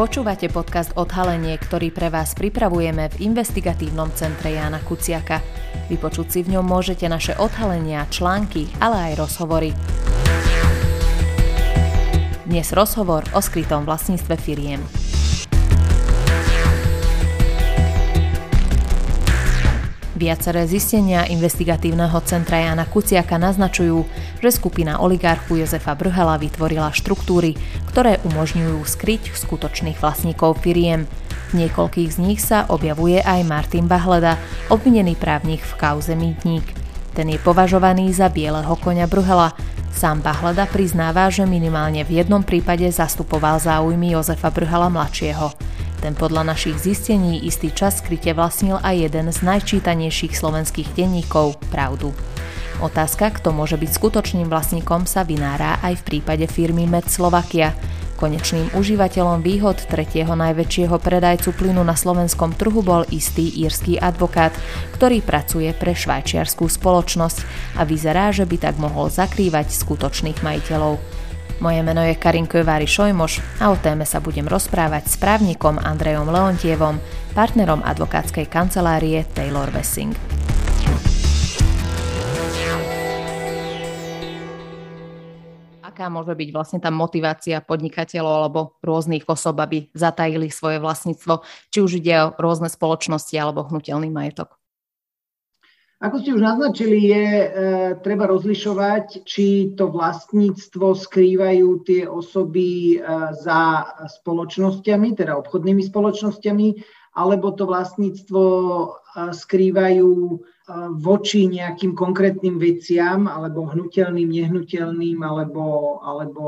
Počúvate podcast Odhalenie, ktorý pre vás pripravujeme v investigatívnom centre Jána Kuciaka. Vypočuť si v ňom môžete naše odhalenia, články, ale aj rozhovory. Dnes rozhovor o skrytom vlastníctve firiem. Viaceré zistenia investigatívneho centra Jana Kuciaka naznačujú, že skupina oligarchu Jozefa Brhela vytvorila štruktúry, ktoré umožňujú skryť skutočných vlastníkov firiem. V niekoľkých z nich sa objavuje aj Martin Bahleda, obvinený právnik v kauze Mýtnik. Ten je považovaný za bieleho konia Brhela. Sám Bahleda priznáva, že minimálne v jednom prípade zastupoval záujmy Jozefa Brhela mladšieho. Ten podľa našich zistení istý čas skryte vlastnil aj jeden z najčítanejších slovenských denníkov Pravdu. Otázka, kto môže byť skutočným vlastníkom, sa vynára aj v prípade firmy Med Slovakia. Konečným užívateľom výhod tretieho najväčšieho predajcu plynu na slovenskom trhu bol istý írsky advokát, ktorý pracuje pre švajčiarskú spoločnosť a vyzerá, že by tak mohol zakrývať skutočných majiteľov. Moje meno je Karin Kövári Šojmoš a o téme sa budem rozprávať s právnikom Andrejom Leontievom, partnerom advokátskej kancelárie Taylor Wessing. Aká môže byť vlastne tá motivácia podnikateľov alebo rôznych osob, aby zatajili svoje vlastníctvo, či už ide o rôzne spoločnosti alebo hnutelný majetok? Ako ste už naznačili, je e, treba rozlišovať, či to vlastníctvo skrývajú tie osoby e, za spoločnosťami, teda obchodnými spoločnosťami, alebo to vlastníctvo e, skrývajú e, voči nejakým konkrétnym veciam, alebo hnutelným, nehnuteľným, alebo, alebo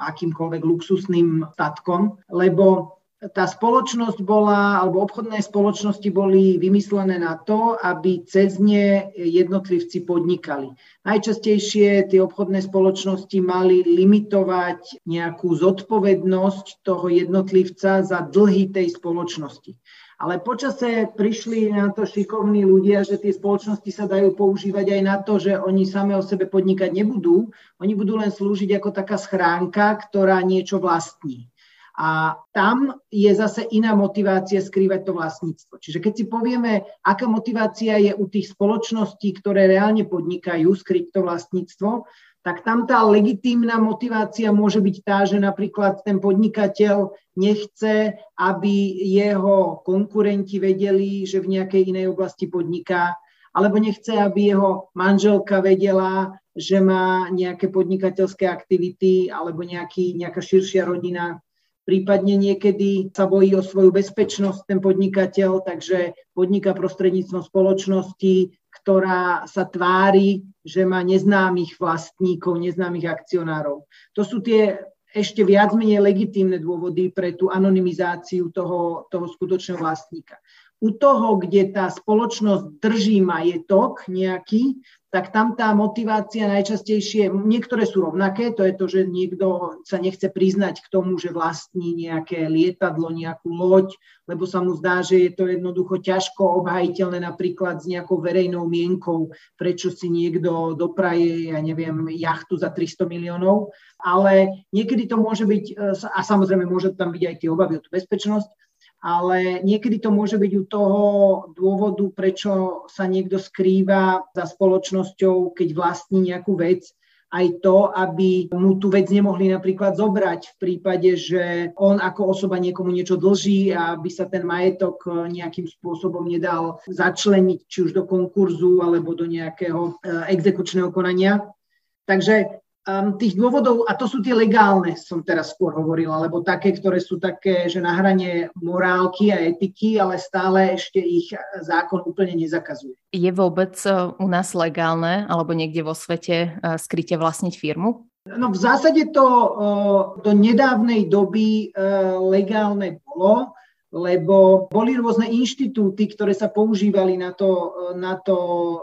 akýmkoľvek luxusným statkom. Lebo tá spoločnosť bola, alebo obchodné spoločnosti boli vymyslené na to, aby cez ne jednotlivci podnikali. Najčastejšie tie obchodné spoločnosti mali limitovať nejakú zodpovednosť toho jednotlivca za dlhy tej spoločnosti. Ale počase prišli na to šikovní ľudia, že tie spoločnosti sa dajú používať aj na to, že oni same o sebe podnikať nebudú, oni budú len slúžiť ako taká schránka, ktorá niečo vlastní. A tam je zase iná motivácia skrývať to vlastníctvo. Čiže keď si povieme, aká motivácia je u tých spoločností, ktoré reálne podnikajú skryť to vlastníctvo, tak tam tá legitímna motivácia môže byť tá, že napríklad ten podnikateľ nechce, aby jeho konkurenti vedeli, že v nejakej inej oblasti podniká, alebo nechce, aby jeho manželka vedela, že má nejaké podnikateľské aktivity alebo nejaký, nejaká širšia rodina prípadne niekedy sa bojí o svoju bezpečnosť ten podnikateľ, takže podniká prostredníctvom spoločnosti, ktorá sa tvári, že má neznámych vlastníkov, neznámych akcionárov. To sú tie ešte viac menej legitímne dôvody pre tú anonymizáciu toho, toho skutočného vlastníka. U toho, kde tá spoločnosť drží majetok nejaký, tak tam tá motivácia najčastejšie, niektoré sú rovnaké, to je to, že niekto sa nechce priznať k tomu, že vlastní nejaké lietadlo, nejakú loď, lebo sa mu zdá, že je to jednoducho ťažko obhajiteľné napríklad s nejakou verejnou mienkou, prečo si niekto dopraje, ja neviem, jachtu za 300 miliónov, ale niekedy to môže byť, a samozrejme môže tam byť aj tie obavy o tú bezpečnosť, ale niekedy to môže byť u toho dôvodu, prečo sa niekto skrýva za spoločnosťou, keď vlastní nejakú vec, aj to, aby mu tú vec nemohli napríklad zobrať v prípade, že on ako osoba niekomu niečo dlží a aby sa ten majetok nejakým spôsobom nedal začleniť či už do konkurzu alebo do nejakého eh, exekučného konania. Takže um, tých dôvodov, a to sú tie legálne, som teraz skôr hovorila, alebo také, ktoré sú také, že na hrane morálky a etiky, ale stále ešte ich zákon úplne nezakazuje. Je vôbec e, u nás legálne, alebo niekde vo svete e, skryte vlastniť firmu? No v zásade to e, do nedávnej doby legálne bolo, lebo boli rôzne inštitúty, ktoré sa používali na to, na to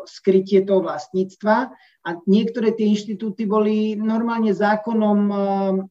skrytie toho vlastníctva a niektoré tie inštitúty boli normálne zákonom eh,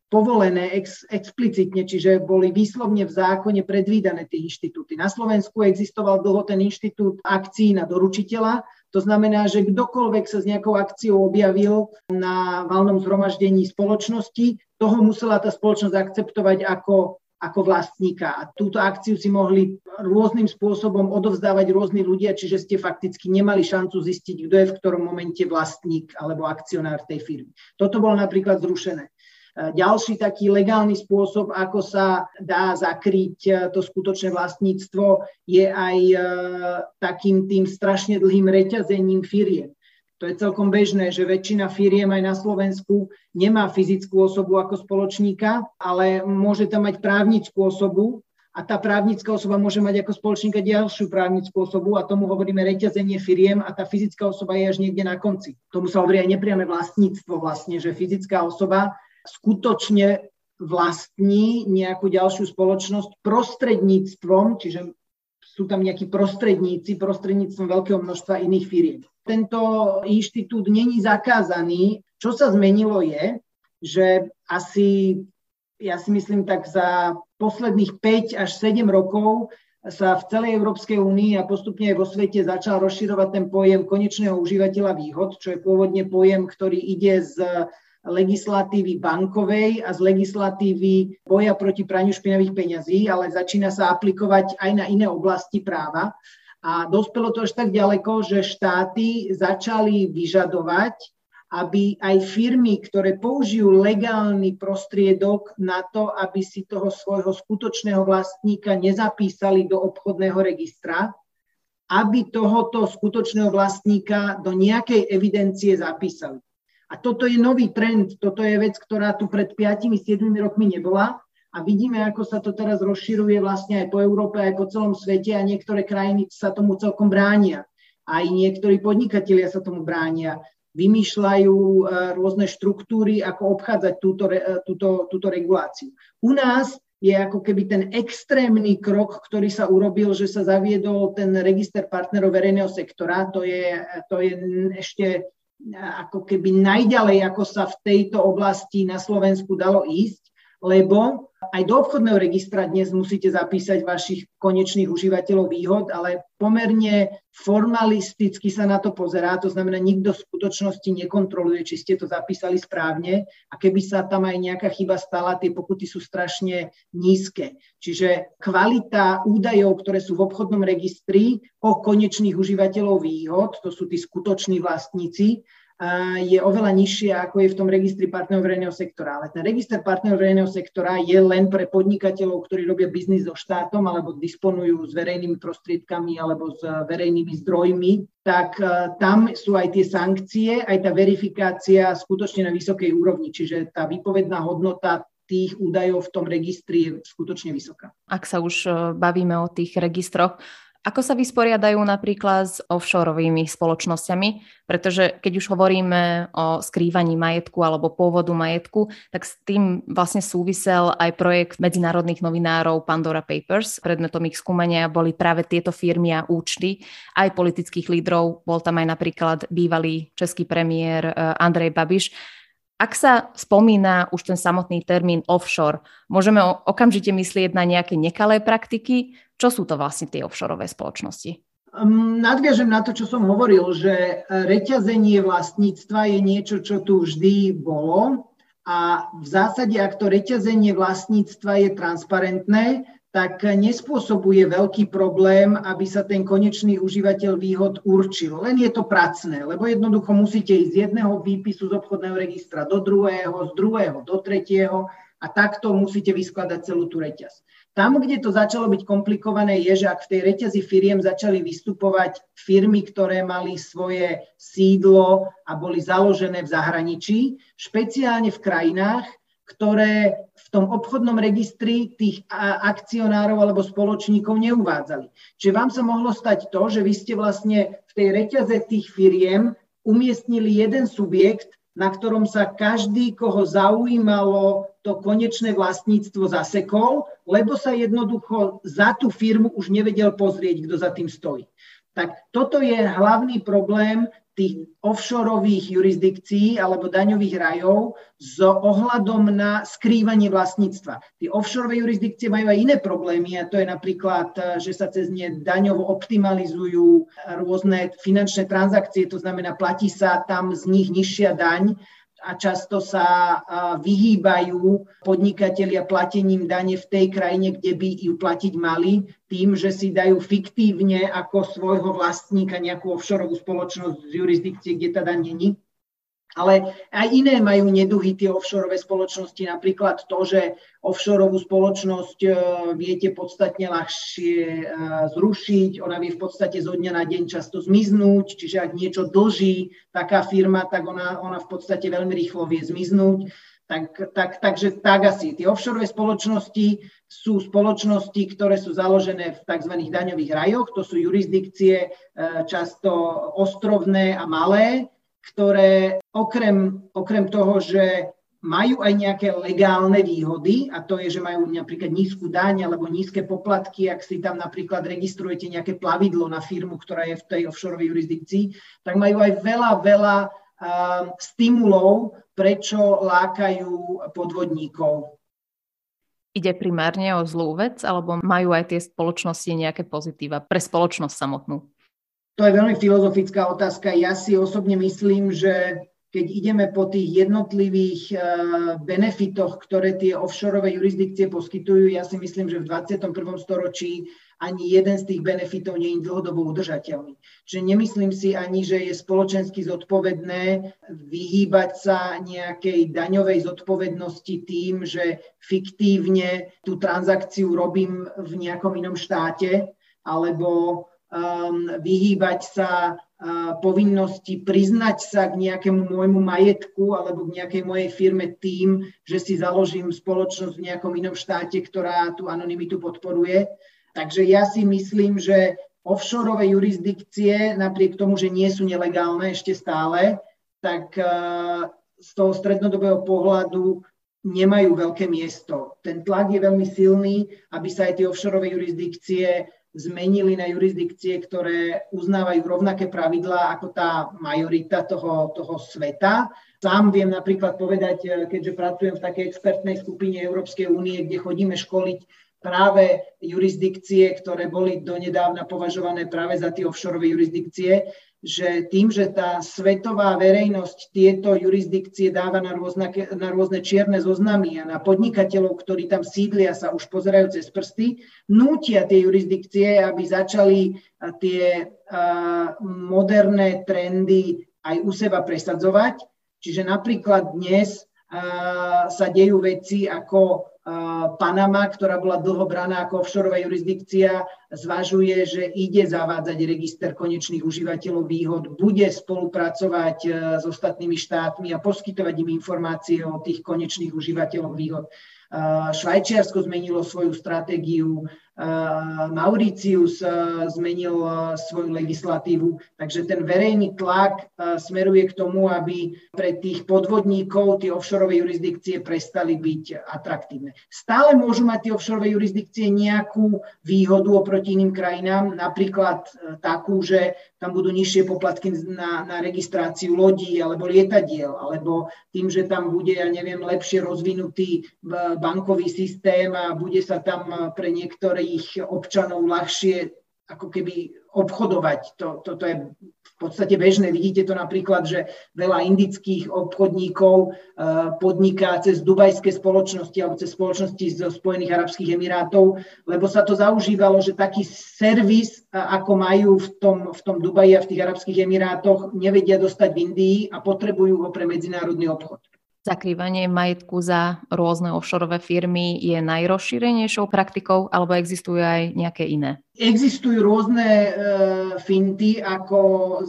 povolené ex, explicitne, čiže boli výslovne v zákone predvídané tie inštitúty. Na Slovensku existoval dlho ten inštitút akcií na doručiteľa, to znamená, že kdokoľvek sa s nejakou akciou objavil na valnom zhromaždení spoločnosti, toho musela tá spoločnosť akceptovať ako ako vlastníka. A túto akciu si mohli rôznym spôsobom odovzdávať rôzni ľudia, čiže ste fakticky nemali šancu zistiť, kto je v ktorom momente vlastník alebo akcionár tej firmy. Toto bolo napríklad zrušené. Ďalší taký legálny spôsob, ako sa dá zakryť e, to skutočné vlastníctvo, je aj e, takým tým strašne dlhým reťazením firiem. To je celkom bežné, že väčšina firiem aj na Slovensku nemá fyzickú osobu ako spoločníka, ale môže tam mať právnickú osobu a tá právnická osoba môže mať ako spoločníka ďalšiu právnickú osobu a tomu hovoríme reťazenie firiem a tá fyzická osoba je až niekde na konci. Tomu sa hovorí aj nepriame vlastníctvo vlastne, že fyzická osoba skutočne vlastní nejakú ďalšiu spoločnosť prostredníctvom, čiže sú tam nejakí prostredníci prostredníctvom veľkého množstva iných firiem. Tento inštitút není zakázaný. Čo sa zmenilo je, že asi, ja si myslím, tak za posledných 5 až 7 rokov sa v celej Európskej únii a postupne aj vo svete začal rozširovať ten pojem konečného užívateľa výhod, čo je pôvodne pojem, ktorý ide z legislatívy bankovej a z legislatívy boja proti praniu špinavých peňazí, ale začína sa aplikovať aj na iné oblasti práva. A dospelo to až tak ďaleko, že štáty začali vyžadovať, aby aj firmy, ktoré použijú legálny prostriedok na to, aby si toho svojho skutočného vlastníka nezapísali do obchodného registra, aby tohoto skutočného vlastníka do nejakej evidencie zapísali. A toto je nový trend, toto je vec, ktorá tu pred 5-7 rokmi nebola a vidíme, ako sa to teraz rozširuje vlastne aj po Európe, aj po celom svete a niektoré krajiny sa tomu celkom bránia. Aj niektorí podnikatelia sa tomu bránia. Vymýšľajú e, rôzne štruktúry, ako obchádzať túto, e, túto, túto reguláciu. U nás je ako keby ten extrémny krok, ktorý sa urobil, že sa zaviedol ten register partnerov verejného sektora. To je, to je ešte ako keby najďalej, ako sa v tejto oblasti na Slovensku dalo ísť, lebo aj do obchodného registra dnes musíte zapísať vašich konečných užívateľov výhod, ale pomerne formalisticky sa na to pozerá, to znamená, nikto v skutočnosti nekontroluje, či ste to zapísali správne a keby sa tam aj nejaká chyba stala, tie pokuty sú strašne nízke. Čiže kvalita údajov, ktoré sú v obchodnom registri o konečných užívateľov výhod, to sú tí skutoční vlastníci, je oveľa nižšia, ako je v tom registri partnerov verejného sektora. Ale ten register partnerov verejného sektora je len pre podnikateľov, ktorí robia biznis so štátom alebo disponujú s verejnými prostriedkami alebo s verejnými zdrojmi, tak e, tam sú aj tie sankcie, aj tá verifikácia skutočne na vysokej úrovni. Čiže tá výpovedná hodnota tých údajov v tom registri je skutočne vysoká. Ak sa už e, bavíme o tých registroch, ako sa vysporiadajú napríklad s offshoreovými spoločnosťami? Pretože keď už hovoríme o skrývaní majetku alebo pôvodu majetku, tak s tým vlastne súvisel aj projekt medzinárodných novinárov Pandora Papers. Predmetom ich skúmania boli práve tieto firmy a účty aj politických lídrov. Bol tam aj napríklad bývalý český premiér eh, Andrej Babiš. Ak sa spomína už ten samotný termín offshore, môžeme okamžite myslieť na nejaké nekalé praktiky? Čo sú to vlastne tie offshoreové spoločnosti? Um, nadviažem na to, čo som hovoril, že reťazenie vlastníctva je niečo, čo tu vždy bolo a v zásade, ak to reťazenie vlastníctva je transparentné, tak nespôsobuje veľký problém, aby sa ten konečný užívateľ výhod určil. Len je to pracné, lebo jednoducho musíte ísť z jedného výpisu z obchodného registra do druhého, z druhého do tretieho a takto musíte vyskladať celú tú reťaz. Tam, kde to začalo byť komplikované, je, že ak v tej reťazi firiem začali vystupovať firmy, ktoré mali svoje sídlo a boli založené v zahraničí, špeciálne v krajinách, ktoré v tom obchodnom registri tých akcionárov alebo spoločníkov neuvádzali. Čiže vám sa mohlo stať to, že vy ste vlastne v tej reťaze tých firiem umiestnili jeden subjekt, na ktorom sa každý, koho zaujímalo to konečné vlastníctvo, zasekol, lebo sa jednoducho za tú firmu už nevedel pozrieť, kto za tým stojí. Tak toto je hlavný problém tých offshoreových jurisdikcií alebo daňových rajov s ohľadom na skrývanie vlastníctva. Tie offshore jurisdikcie majú aj iné problémy a to je napríklad, že sa cez ne daňovo optimalizujú rôzne finančné transakcie, to znamená, platí sa tam z nich nižšia daň a často sa vyhýbajú podnikatelia platením dane v tej krajine, kde by ju platiť mali, tým, že si dajú fiktívne ako svojho vlastníka nejakú offshore spoločnosť z jurisdikcie, kde tá daň není. Ale aj iné majú neduhy tie offshore spoločnosti, napríklad to, že offshore spoločnosť e, viete podstatne ľahšie e, zrušiť, ona vie v podstate zo dňa na deň často zmiznúť, čiže ak niečo dlží taká firma, tak ona, ona v podstate veľmi rýchlo vie zmiznúť. Tak, tak, takže tak asi. Tie offshore spoločnosti sú spoločnosti, ktoré sú založené v tzv. daňových rajoch, to sú jurisdikcie e, často ostrovné a malé, ktoré okrem, okrem toho, že majú aj nejaké legálne výhody a to je, že majú napríklad nízku daň alebo nízke poplatky, ak si tam napríklad registrujete nejaké plavidlo na firmu, ktorá je v tej offshore jurisdikcii, tak majú aj veľa, veľa uh, stimulov, prečo lákajú podvodníkov. Ide primárne o zlú vec, alebo majú aj tie spoločnosti nejaké pozitíva pre spoločnosť samotnú? To je veľmi filozofická otázka. Ja si osobne myslím, že keď ideme po tých jednotlivých eh, benefitoch, ktoré tie offshore jurisdikcie poskytujú, ja si myslím, že v 21. storočí ani jeden z tých benefitov nie je dlhodobo udržateľný. Čiže nemyslím si ani, že je spoločensky zodpovedné vyhýbať sa nejakej daňovej zodpovednosti tým, že fiktívne tú transakciu robím v nejakom inom štáte, alebo vyhýbať sa uh, povinnosti priznať sa k nejakému môjmu majetku alebo k nejakej mojej firme tým, že si založím spoločnosť v nejakom inom štáte, ktorá tú anonymitu podporuje. Takže ja si myslím, že offshore jurisdikcie, napriek tomu, že nie sú nelegálne ešte stále, tak uh, z toho strednodobého pohľadu nemajú veľké miesto. Ten tlak je veľmi silný, aby sa aj tie offshore jurisdikcie zmenili na jurisdikcie, ktoré uznávajú rovnaké pravidlá ako tá majorita toho, toho sveta. Sám viem napríklad povedať, eh, keďže pracujem v takej expertnej skupine Európskej únie, kde chodíme školiť práve jurisdikcie, ktoré boli donedávna považované práve za tie offshore jurisdikcie, že tým, že tá svetová verejnosť tieto jurisdikcie dáva na rôzne, na rôzne čierne zoznamy a na podnikateľov, ktorí tam sídlia, sa už pozerajú cez prsty, nútia tie jurisdikcie, aby začali tie moderné trendy aj u seba presadzovať. Čiže napríklad dnes sa dejú veci ako Panama, ktorá bola dlho braná ako offshore jurisdikcia, zvažuje, že ide zavádzať register konečných užívateľov výhod, bude spolupracovať e, s ostatnými štátmi a poskytovať im informácie o tých konečných užívateľov výhod. Švajčiarsko zmenilo svoju stratégiu, Mauricius zmenil svoju legislatívu, takže ten verejný tlak smeruje k tomu, aby pre tých podvodníkov tie offshore jurisdikcie prestali byť atraktívne. Stále môžu mať tie offshore jurisdikcie nejakú výhodu oproti iným krajinám, napríklad e, takú, že tam budú nižšie poplatky na, na registráciu lodí alebo lietadiel, alebo tým, že tam bude, ja neviem, lepšie rozvinutý e, bankový systém a bude sa tam pre niektorých občanov ľahšie ako keby obchodovať. To, toto je v podstate bežné. Vidíte to napríklad, že veľa indických obchodníkov uh, podniká cez dubajské spoločnosti alebo cez spoločnosti zo Spojených Arabských Emirátov, lebo sa to zaužívalo, že taký servis, uh, ako majú v tom, v tom Dubaji a v tých Arabských Emirátoch, nevedia dostať v Indii a potrebujú ho pre medzinárodný obchod zakrývanie majetku za rôzne offshore firmy je najrozšírenejšou praktikou alebo existujú aj nejaké iné? Existujú rôzne e, finty, ako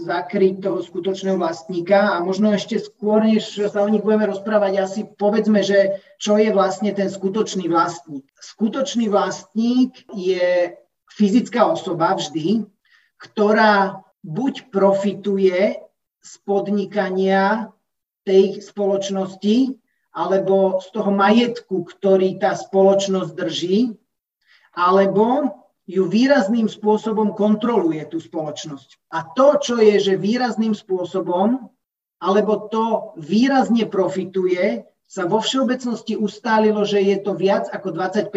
zakryť toho skutočného vlastníka a možno ešte skôr, než sa o nich budeme rozprávať, asi povedzme, že čo je vlastne ten skutočný vlastník. Skutočný vlastník je fyzická osoba vždy, ktorá buď profituje z podnikania tej spoločnosti alebo z toho majetku, ktorý tá spoločnosť drží, alebo ju výrazným spôsobom kontroluje tú spoločnosť. A to, čo je, že výrazným spôsobom, alebo to výrazne profituje, sa vo všeobecnosti ustálilo, že je to viac ako 25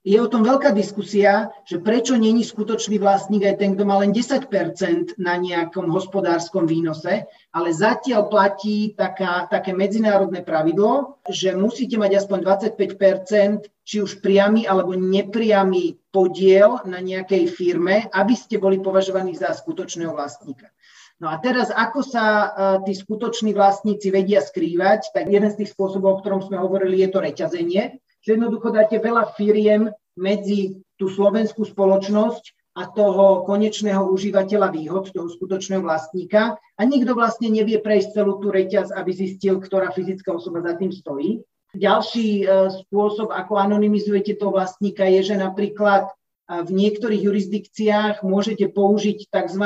je o tom veľká diskusia, že prečo není skutočný vlastník aj ten, kto má len 10% na nejakom hospodárskom výnose, ale zatiaľ platí taká, také medzinárodné pravidlo, že musíte mať aspoň 25% či už priamy alebo nepriamy podiel na nejakej firme, aby ste boli považovaní za skutočného vlastníka. No a teraz, ako sa uh, tí skutoční vlastníci vedia skrývať, tak jeden z tých spôsobov, o ktorom sme hovorili, je to reťazenie že jednoducho dáte veľa firiem medzi tú slovenskú spoločnosť a toho konečného užívateľa výhod, toho skutočného vlastníka a nikto vlastne nevie prejsť celú tú reťaz, aby zistil, ktorá fyzická osoba za tým stojí. Ďalší e, spôsob, ako anonymizujete toho vlastníka, je, že napríklad e, v niektorých jurisdikciách môžete použiť tzv.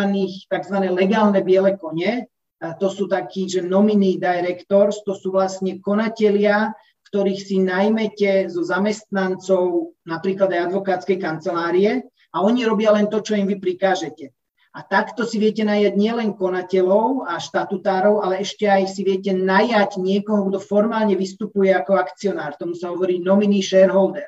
tzv. legálne biele kone. E, to sú takí, že nominee directors, to sú vlastne konatelia, ktorých si najmete zo zamestnancov napríklad aj advokátskej kancelárie a oni robia len to, čo im vy prikážete. A takto si viete najať nielen konateľov a štatutárov, ale ešte aj si viete najať niekoho, kto formálne vystupuje ako akcionár. Tomu sa hovorí nominee shareholder.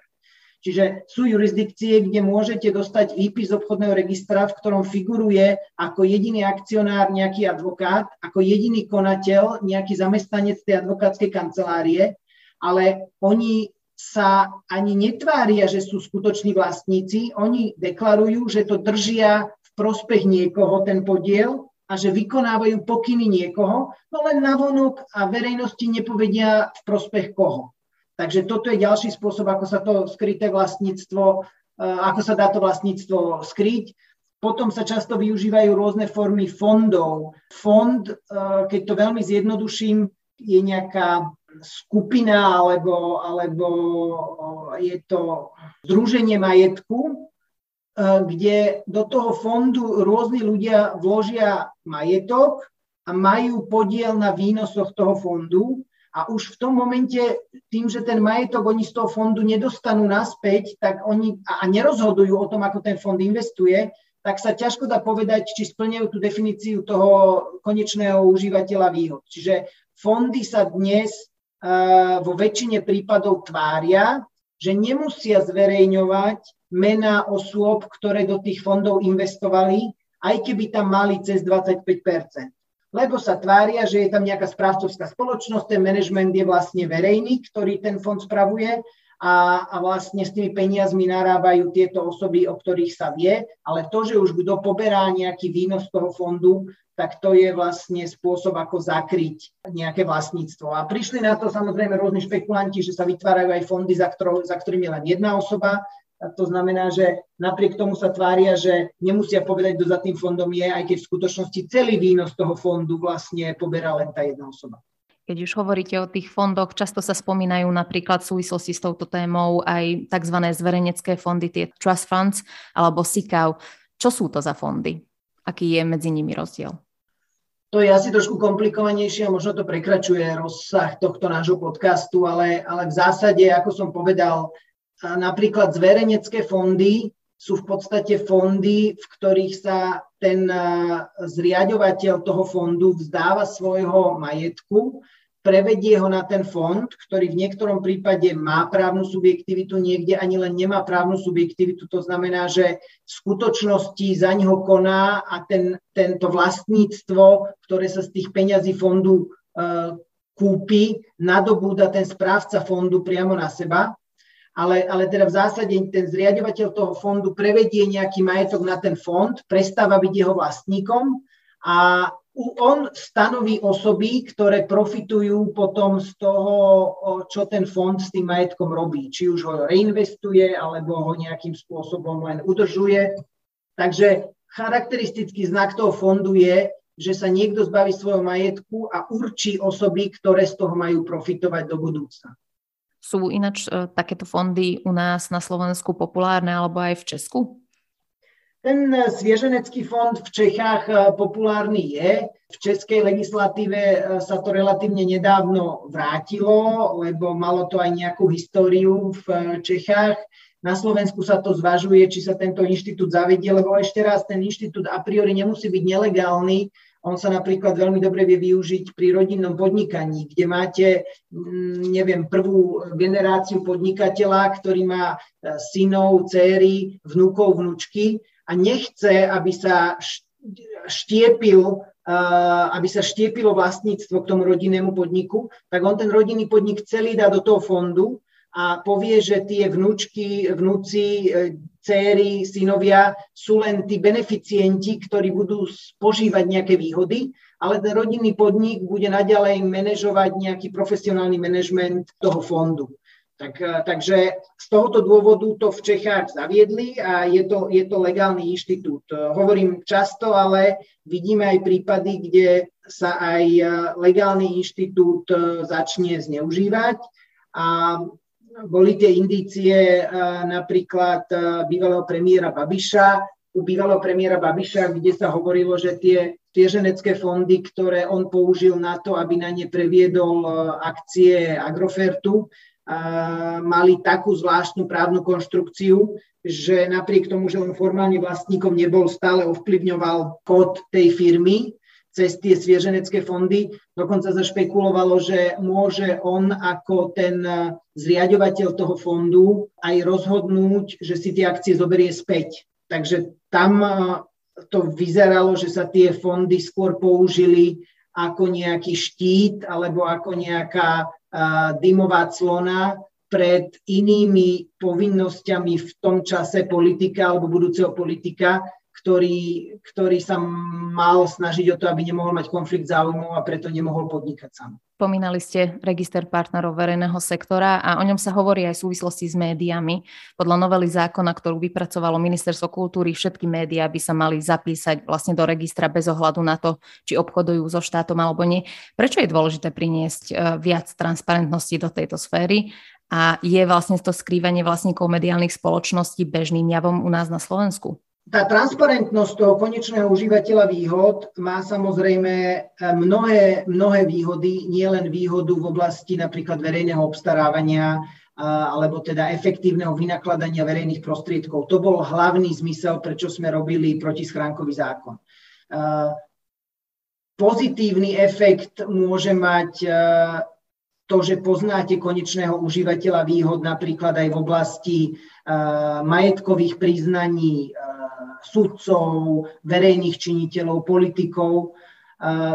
Čiže sú jurisdikcie, kde môžete dostať výpis obchodného registra, v ktorom figuruje ako jediný akcionár nejaký advokát, ako jediný konateľ nejaký zamestnanec tej advokátskej kancelárie ale oni sa ani netvária, že sú skutoční vlastníci, oni deklarujú, že to držia v prospech niekoho ten podiel a že vykonávajú pokyny niekoho, no len navonok a verejnosti nepovedia v prospech koho. Takže toto je ďalší spôsob, ako sa to skryté vlastníctvo, eh, ako sa dá to vlastníctvo skryť. Potom sa často využívajú rôzne formy fondov. Fond, eh, keď to veľmi zjednoduším, je nejaká skupina alebo, alebo je to združenie majetku, kde do toho fondu rôzni ľudia vložia majetok a majú podiel na výnosoch toho fondu a už v tom momente, tým, že ten majetok oni z toho fondu nedostanú naspäť, tak oni a nerozhodujú o tom, ako ten fond investuje, tak sa ťažko dá povedať, či splňajú tú definíciu toho konečného užívateľa výhod. Čiže fondy sa dnes vo väčšine prípadov tvária, že nemusia zverejňovať mená osôb, ktoré do tých fondov investovali, aj keby tam mali cez 25% Lebo sa tvária, že je tam nejaká správcovská spoločnosť, ten manažment je vlastne verejný, ktorý ten fond spravuje a, a vlastne s tými peniazmi narábajú tieto osoby, o ktorých sa vie, ale to, že už kto poberá nejaký výnos toho fondu, tak to je vlastne spôsob, ako zakryť nejaké vlastníctvo. A prišli na to samozrejme rôzni špekulanti, že sa vytvárajú aj fondy, za, ktorou, za ktorými je len jedna osoba. A to znamená, že napriek tomu sa tvária, že nemusia povedať, kto za tým fondom je, aj keď v skutočnosti celý výnos toho fondu vlastne poberá len tá jedna osoba. Keď už hovoríte o tých fondoch, často sa spomínajú napríklad v súvislosti s touto témou aj tzv. zverejnecké fondy, tie trust funds alebo SICAV. Čo sú to za fondy? Aký je medzi nimi rozdiel? To je asi trošku komplikovanejšie a možno to prekračuje rozsah tohto nášho podcastu, ale, ale v zásade, ako som povedal, napríklad zverejnecké fondy sú v podstate fondy, v ktorých sa ten zriadovateľ toho fondu vzdáva svojho majetku prevedie ho na ten fond, ktorý v niektorom prípade má právnu subjektivitu, niekde ani len nemá právnu subjektivitu. To znamená, že v skutočnosti za neho koná a ten, tento vlastníctvo, ktoré sa z tých peňazí fondu e, kúpi, nadobúda ten správca fondu priamo na seba. Ale, ale teda v zásade ten zriadovateľ toho fondu prevedie nejaký majetok na ten fond, prestáva byť jeho vlastníkom a on stanoví osoby, ktoré profitujú potom z toho, čo ten fond s tým majetkom robí. Či už ho reinvestuje, alebo ho nejakým spôsobom len udržuje. Takže charakteristický znak toho fondu je, že sa niekto zbaví svojho majetku a určí osoby, ktoré z toho majú profitovať do budúcna. Sú ináč e, takéto fondy u nás na Slovensku populárne alebo aj v Česku? Ten eh, svieženecký fond v Čechách eh, populárny je. V českej legislatíve eh, sa to relatívne nedávno vrátilo, lebo malo to aj nejakú históriu v Čechách. Na Slovensku sa to zvažuje, či sa tento inštitút zavedie, lebo ešte raz ten inštitút a priori nemusí byť nelegálny, On sa napríklad veľmi dobre vie využiť pri rodinnom podnikaní, kde máte, mm, neviem, prvú generáciu podnikateľa, ktorý má synov, céry, vnúkov, vnúčky a nechce, aby sa štiepil e, aby sa štiepilo vlastníctvo k tomu rodinnému podniku, tak on ten rodinný podnik celý dá do toho fondu a povie, že tie vnúčky, vnúci, e, céry, synovia sú len tí beneficienti, ktorí budú spožívať nejaké výhody, ale ten rodinný podnik bude naďalej manažovať nejaký profesionálny manažment toho fondu. Tak, e, takže z tohoto dôvodu to v Čechách zaviedli a je to, je to legálny inštitút. E, hovorím často, ale vidíme aj prípady, kde sa aj legálny inštitút začne zneužívať a boli tie indície napríklad bývalého premiéra Babiša, u bývalého premiéra Babiša, kde sa hovorilo, že tie tieženecké fondy, ktoré on použil na to, aby na ne previedol akcie Agrofertu, mali takú zvláštnu právnu konštrukciu, že napriek tomu, že on formálne vlastníkom nebol, stále ovplyvňoval kód tej firmy cez tie svieženecké fondy. Dokonca sa špekulovalo, že môže on ako ten zriadovateľ toho fondu aj rozhodnúť, že si tie akcie zoberie späť. Takže tam eh, to vyzeralo, že sa tie fondy skôr použili ako nejaký štít alebo ako nejaká dymová clona pred inými povinnosťami v tom čase politika alebo budúceho politika, ktorý, ktorý sa mal snažiť o to, aby nemohol mať konflikt záujmov a preto nemohol podnikať sám. Spomínali ste register partnerov verejného sektora a o ňom sa hovorí aj v súvislosti s médiami. Podľa novely zákona, ktorú vypracovalo Ministerstvo kultúry, všetky médiá by sa mali zapísať vlastne do registra bez ohľadu na to, či obchodujú so štátom alebo nie. Prečo je dôležité priniesť e, viac transparentnosti do tejto sféry a je vlastne to skrývanie vlastníkov mediálnych spoločností bežným javom u nás na Slovensku? Tá transparentnosť toho konečného užívateľa výhod má samozrejme eh, mnohé, mnohé výhody, nie len výhodu v oblasti napríklad verejného obstarávania alebo teda efektívneho vynakladania verejných prostriedkov. To bol hlavný zmysel, prečo sme robili protischránkový zákon. Eh, pozitívny efekt môže mať eh, to, že poznáte konečného užívateľa výhod napríklad aj v oblasti majetkových priznaní sudcov, verejných činiteľov, politikov.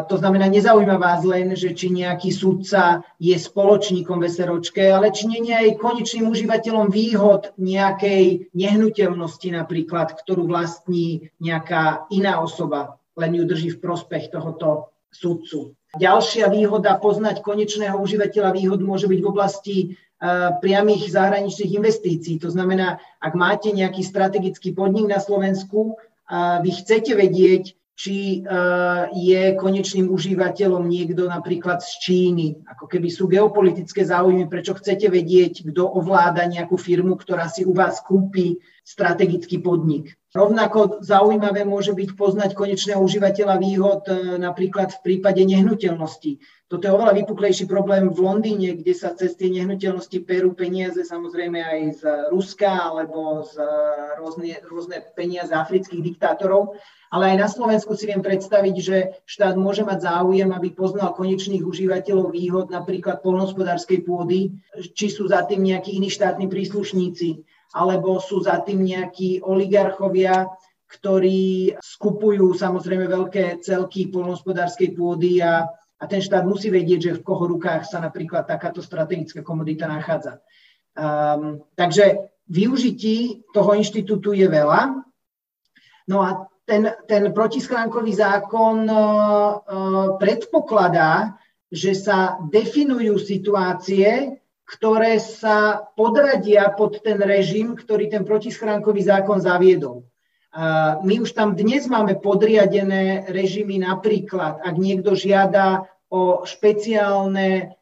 To znamená, nezaujíma vás len, že či nejaký sudca je spoločníkom VSROčke, ale či nie je aj konečným užívateľom výhod nejakej nehnuteľnosti napríklad, ktorú vlastní nejaká iná osoba, len ju drží v prospech tohoto sudcu. Ďalšia výhoda poznať konečného užívateľa výhod môže byť v oblasti priamých zahraničných investícií. To znamená, ak máte nejaký strategický podnik na Slovensku, vy chcete vedieť, či je konečným užívateľom niekto napríklad z Číny. Ako keby sú geopolitické záujmy, prečo chcete vedieť, kto ovláda nejakú firmu, ktorá si u vás kúpi strategický podnik. Rovnako zaujímavé môže byť poznať konečného užívateľa výhod e, napríklad v prípade nehnuteľnosti. Toto je oveľa vypuklejší problém v Londýne, kde sa cez tie nehnuteľnosti perú peniaze samozrejme aj z Ruska alebo z rôzne, rôzne peniaze afrických diktátorov. Ale aj na Slovensku si viem predstaviť, že štát môže mať záujem, aby poznal konečných užívateľov výhod napríklad polnospodárskej pôdy, či sú za tým nejakí iní štátni príslušníci, alebo sú za tým nejakí oligarchovia, ktorí skupujú samozrejme veľké celky polnospodárskej pôdy a a ten štát musí vedieť, že v koho rukách sa napríklad takáto strategická komodita nachádza. Um, takže využití toho inštitútu je veľa. No a ten, ten protischránkový zákon uh, uh, predpokladá, že sa definujú situácie, ktoré sa podradia pod ten režim, ktorý ten protischránkový zákon zaviedol. My už tam dnes máme podriadené režimy, napríklad, ak niekto žiada o špeciálne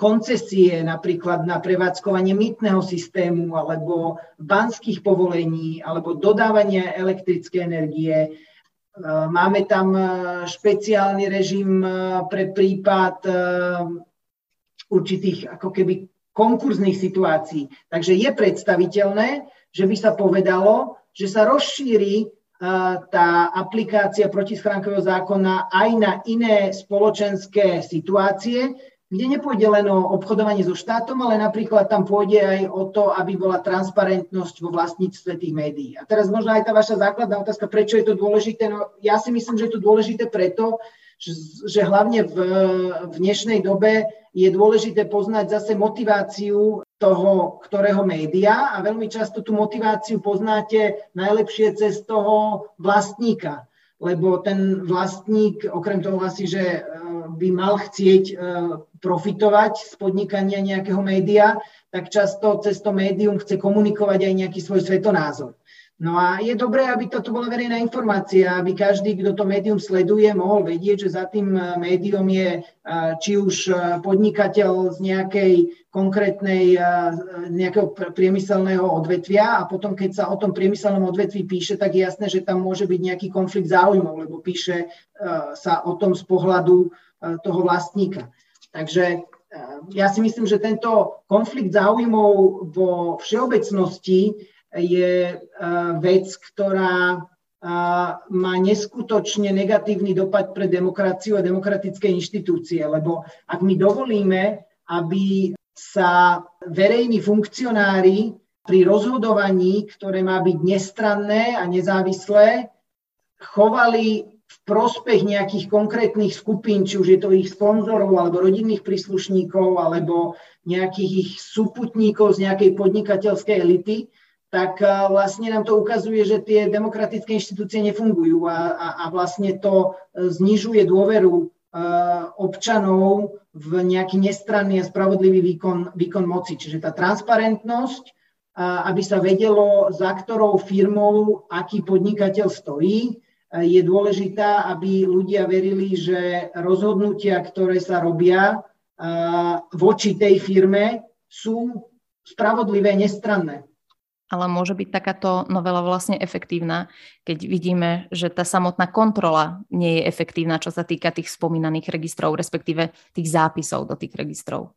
koncesie napríklad na prevádzkovanie mýtneho systému alebo banských povolení alebo dodávanie elektrické energie. E, máme tam e, špeciálny režim pre prípad určitých ako keby konkurzných situácií. Takže je predstaviteľné, že by sa povedalo, že sa rozšíri tá aplikácia protischránkového zákona aj na iné spoločenské situácie, kde nepôjde len o obchodovanie so štátom, ale napríklad tam pôjde aj o to, aby bola transparentnosť vo vlastníctve tých médií. A teraz možno aj tá vaša základná otázka, prečo je to dôležité. No, ja si myslím, že je to dôležité preto, že hlavne v, v dnešnej dobe je dôležité poznať zase motiváciu toho, ktorého média a veľmi často tú motiváciu poznáte najlepšie cez toho vlastníka lebo ten vlastník, okrem toho asi, že by mal chcieť e, profitovať z podnikania nejakého média, tak často cez to médium chce komunikovať aj nejaký svoj svetonázor. No a je dobré, aby toto bola verejná informácia, aby každý, kto to médium sleduje, mohol vedieť, že za tým e, médium je e, či už podnikateľ z nejakej konkrétnej, nejakého priemyselného odvetvia a potom, keď sa o tom priemyselnom odvetví píše, tak je jasné, že tam môže byť nejaký konflikt záujmov, lebo píše sa o tom z pohľadu toho vlastníka. Takže ja si myslím, že tento konflikt záujmov vo všeobecnosti je vec, ktorá má neskutočne negatívny dopad pre demokraciu a demokratické inštitúcie, lebo ak my dovolíme, aby sa verejní funkcionári pri rozhodovaní, ktoré má byť nestranné a nezávislé, chovali v prospech nejakých konkrétnych skupín, či už je to ich sponzorov, alebo rodinných príslušníkov, alebo nejakých ich súputníkov z nejakej podnikateľskej elity, tak vlastne nám to ukazuje, že tie demokratické inštitúcie nefungujú a, a, a vlastne to e, znižuje dôveru e, občanov v nejaký nestranný a spravodlivý výkon, výkon moci. Čiže tá transparentnosť, aby sa vedelo, za ktorou firmou aký podnikateľ stojí, je dôležitá, aby ľudia verili, že rozhodnutia, ktoré sa robia voči tej firme, sú spravodlivé, nestranné ale môže byť takáto novela vlastne efektívna, keď vidíme, že tá samotná kontrola nie je efektívna, čo sa týka tých spomínaných registrov, respektíve tých zápisov do tých registrov.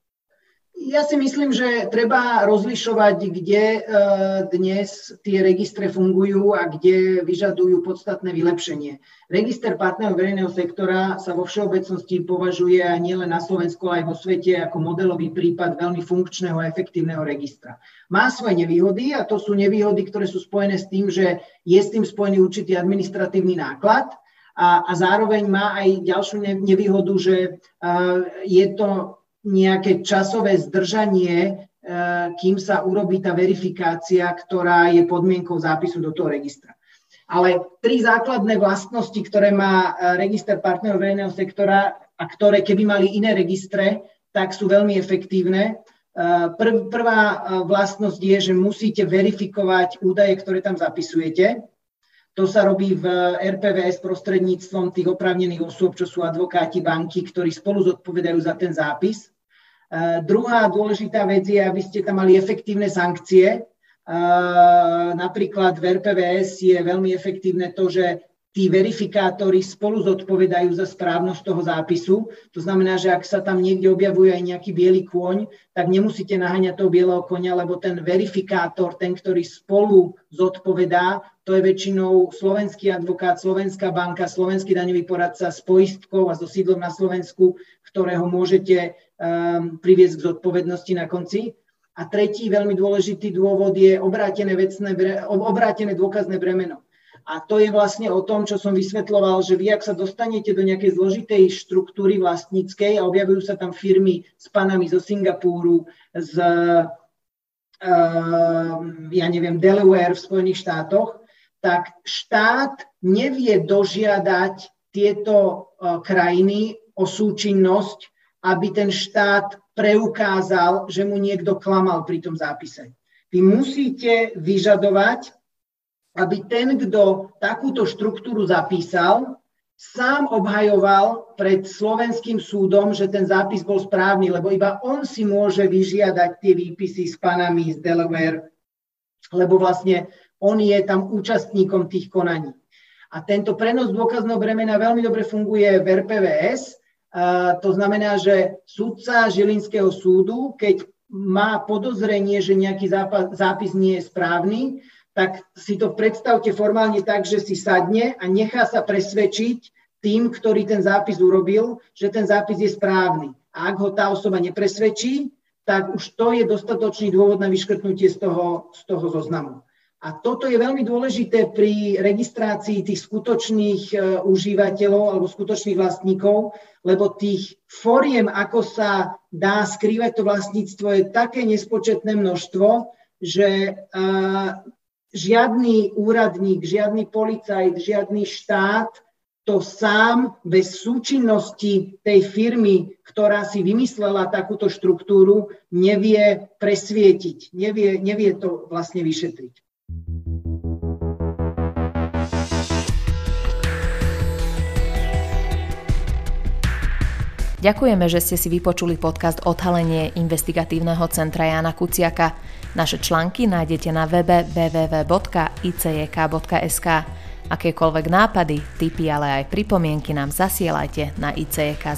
Ja si myslím, že treba rozlišovať, kde e, dnes tie registre fungujú a kde vyžadujú podstatné vylepšenie. Register partnerov verejného sektora sa vo všeobecnosti považuje nielen na Slovensku, aj vo svete ako modelový prípad veľmi funkčného a efektívneho registra. Má svoje nevýhody a to sú nevýhody, ktoré sú spojené s tým, že je s tým spojený určitý administratívny náklad, a, a zároveň má aj ďalšiu nevýhodu, že uh, je to nejaké časové zdržanie, e, kým sa urobí tá verifikácia, ktorá je podmienkou zápisu do toho registra. Ale tri základné vlastnosti, ktoré má e, register partnerov verejného sektora a ktoré keby mali iné registre, tak sú veľmi efektívne. E, prv, prvá vlastnosť je, že musíte verifikovať údaje, ktoré tam zapisujete. To sa robí v RPVS prostredníctvom tých oprávnených osôb, čo sú advokáti, banky, ktorí spolu zodpovedajú za ten zápis. Druhá dôležitá vec je, aby ste tam mali efektívne sankcie. Napríklad v RPVS je veľmi efektívne to, že tí verifikátori spolu zodpovedajú za správnosť toho zápisu. To znamená, že ak sa tam niekde objavuje aj nejaký biely kôň, tak nemusíte naháňať toho bieleho konia, lebo ten verifikátor, ten, ktorý spolu zodpovedá, to je väčšinou slovenský advokát, slovenská banka, slovenský daňový poradca s poistkou a so sídlom na Slovensku, ktorého môžete um, priviesť k zodpovednosti na konci. A tretí veľmi dôležitý dôvod je obrátené, vecné, obrátené dôkazné bremeno. A to je vlastne o tom, čo som vysvetloval, že vy, ak sa dostanete do nejakej zložitej štruktúry vlastníckej a objavujú sa tam firmy s panami zo Singapúru, z, uh, ja neviem, Delaware v Spojených štátoch, tak štát nevie dožiadať tieto uh, krajiny o súčinnosť, aby ten štát preukázal, že mu niekto klamal pri tom zápise. Vy musíte vyžadovať aby ten, kto takúto štruktúru zapísal, sám obhajoval pred slovenským súdom, že ten zápis bol správny, lebo iba on si môže vyžiadať tie výpisy s panami z Delaware, lebo vlastne on je tam účastníkom tých konaní. A tento prenos dôkazného bremena veľmi dobre funguje v RPVS. To znamená, že sudca Žilinského súdu, keď má podozrenie, že nejaký zápis nie je správny, tak si to predstavte formálne tak, že si sadne a nechá sa presvedčiť tým, ktorý ten zápis urobil, že ten zápis je správny. A ak ho tá osoba nepresvedčí, tak už to je dostatočný dôvod na vyškrtnutie z toho, z toho zoznamu. A toto je veľmi dôležité pri registrácii tých skutočných e, užívateľov alebo skutočných vlastníkov, lebo tých foriem, ako sa dá skrývať to vlastníctvo, je také nespočetné množstvo, že e, žiadny úradník, žiadny policajt, žiadny štát to sám bez súčinnosti tej firmy, ktorá si vymyslela takúto štruktúru, nevie presvietiť, nevie, nevie to vlastne vyšetriť. Ďakujeme, že ste si vypočuli podcast Odhalenie investigatívneho centra Jana Kuciaka. Naše články nájdete na webe www.icjk.sk. Akékoľvek nápady, tipy, ale aj pripomienky nám zasielajte na icjk.icjk.sk.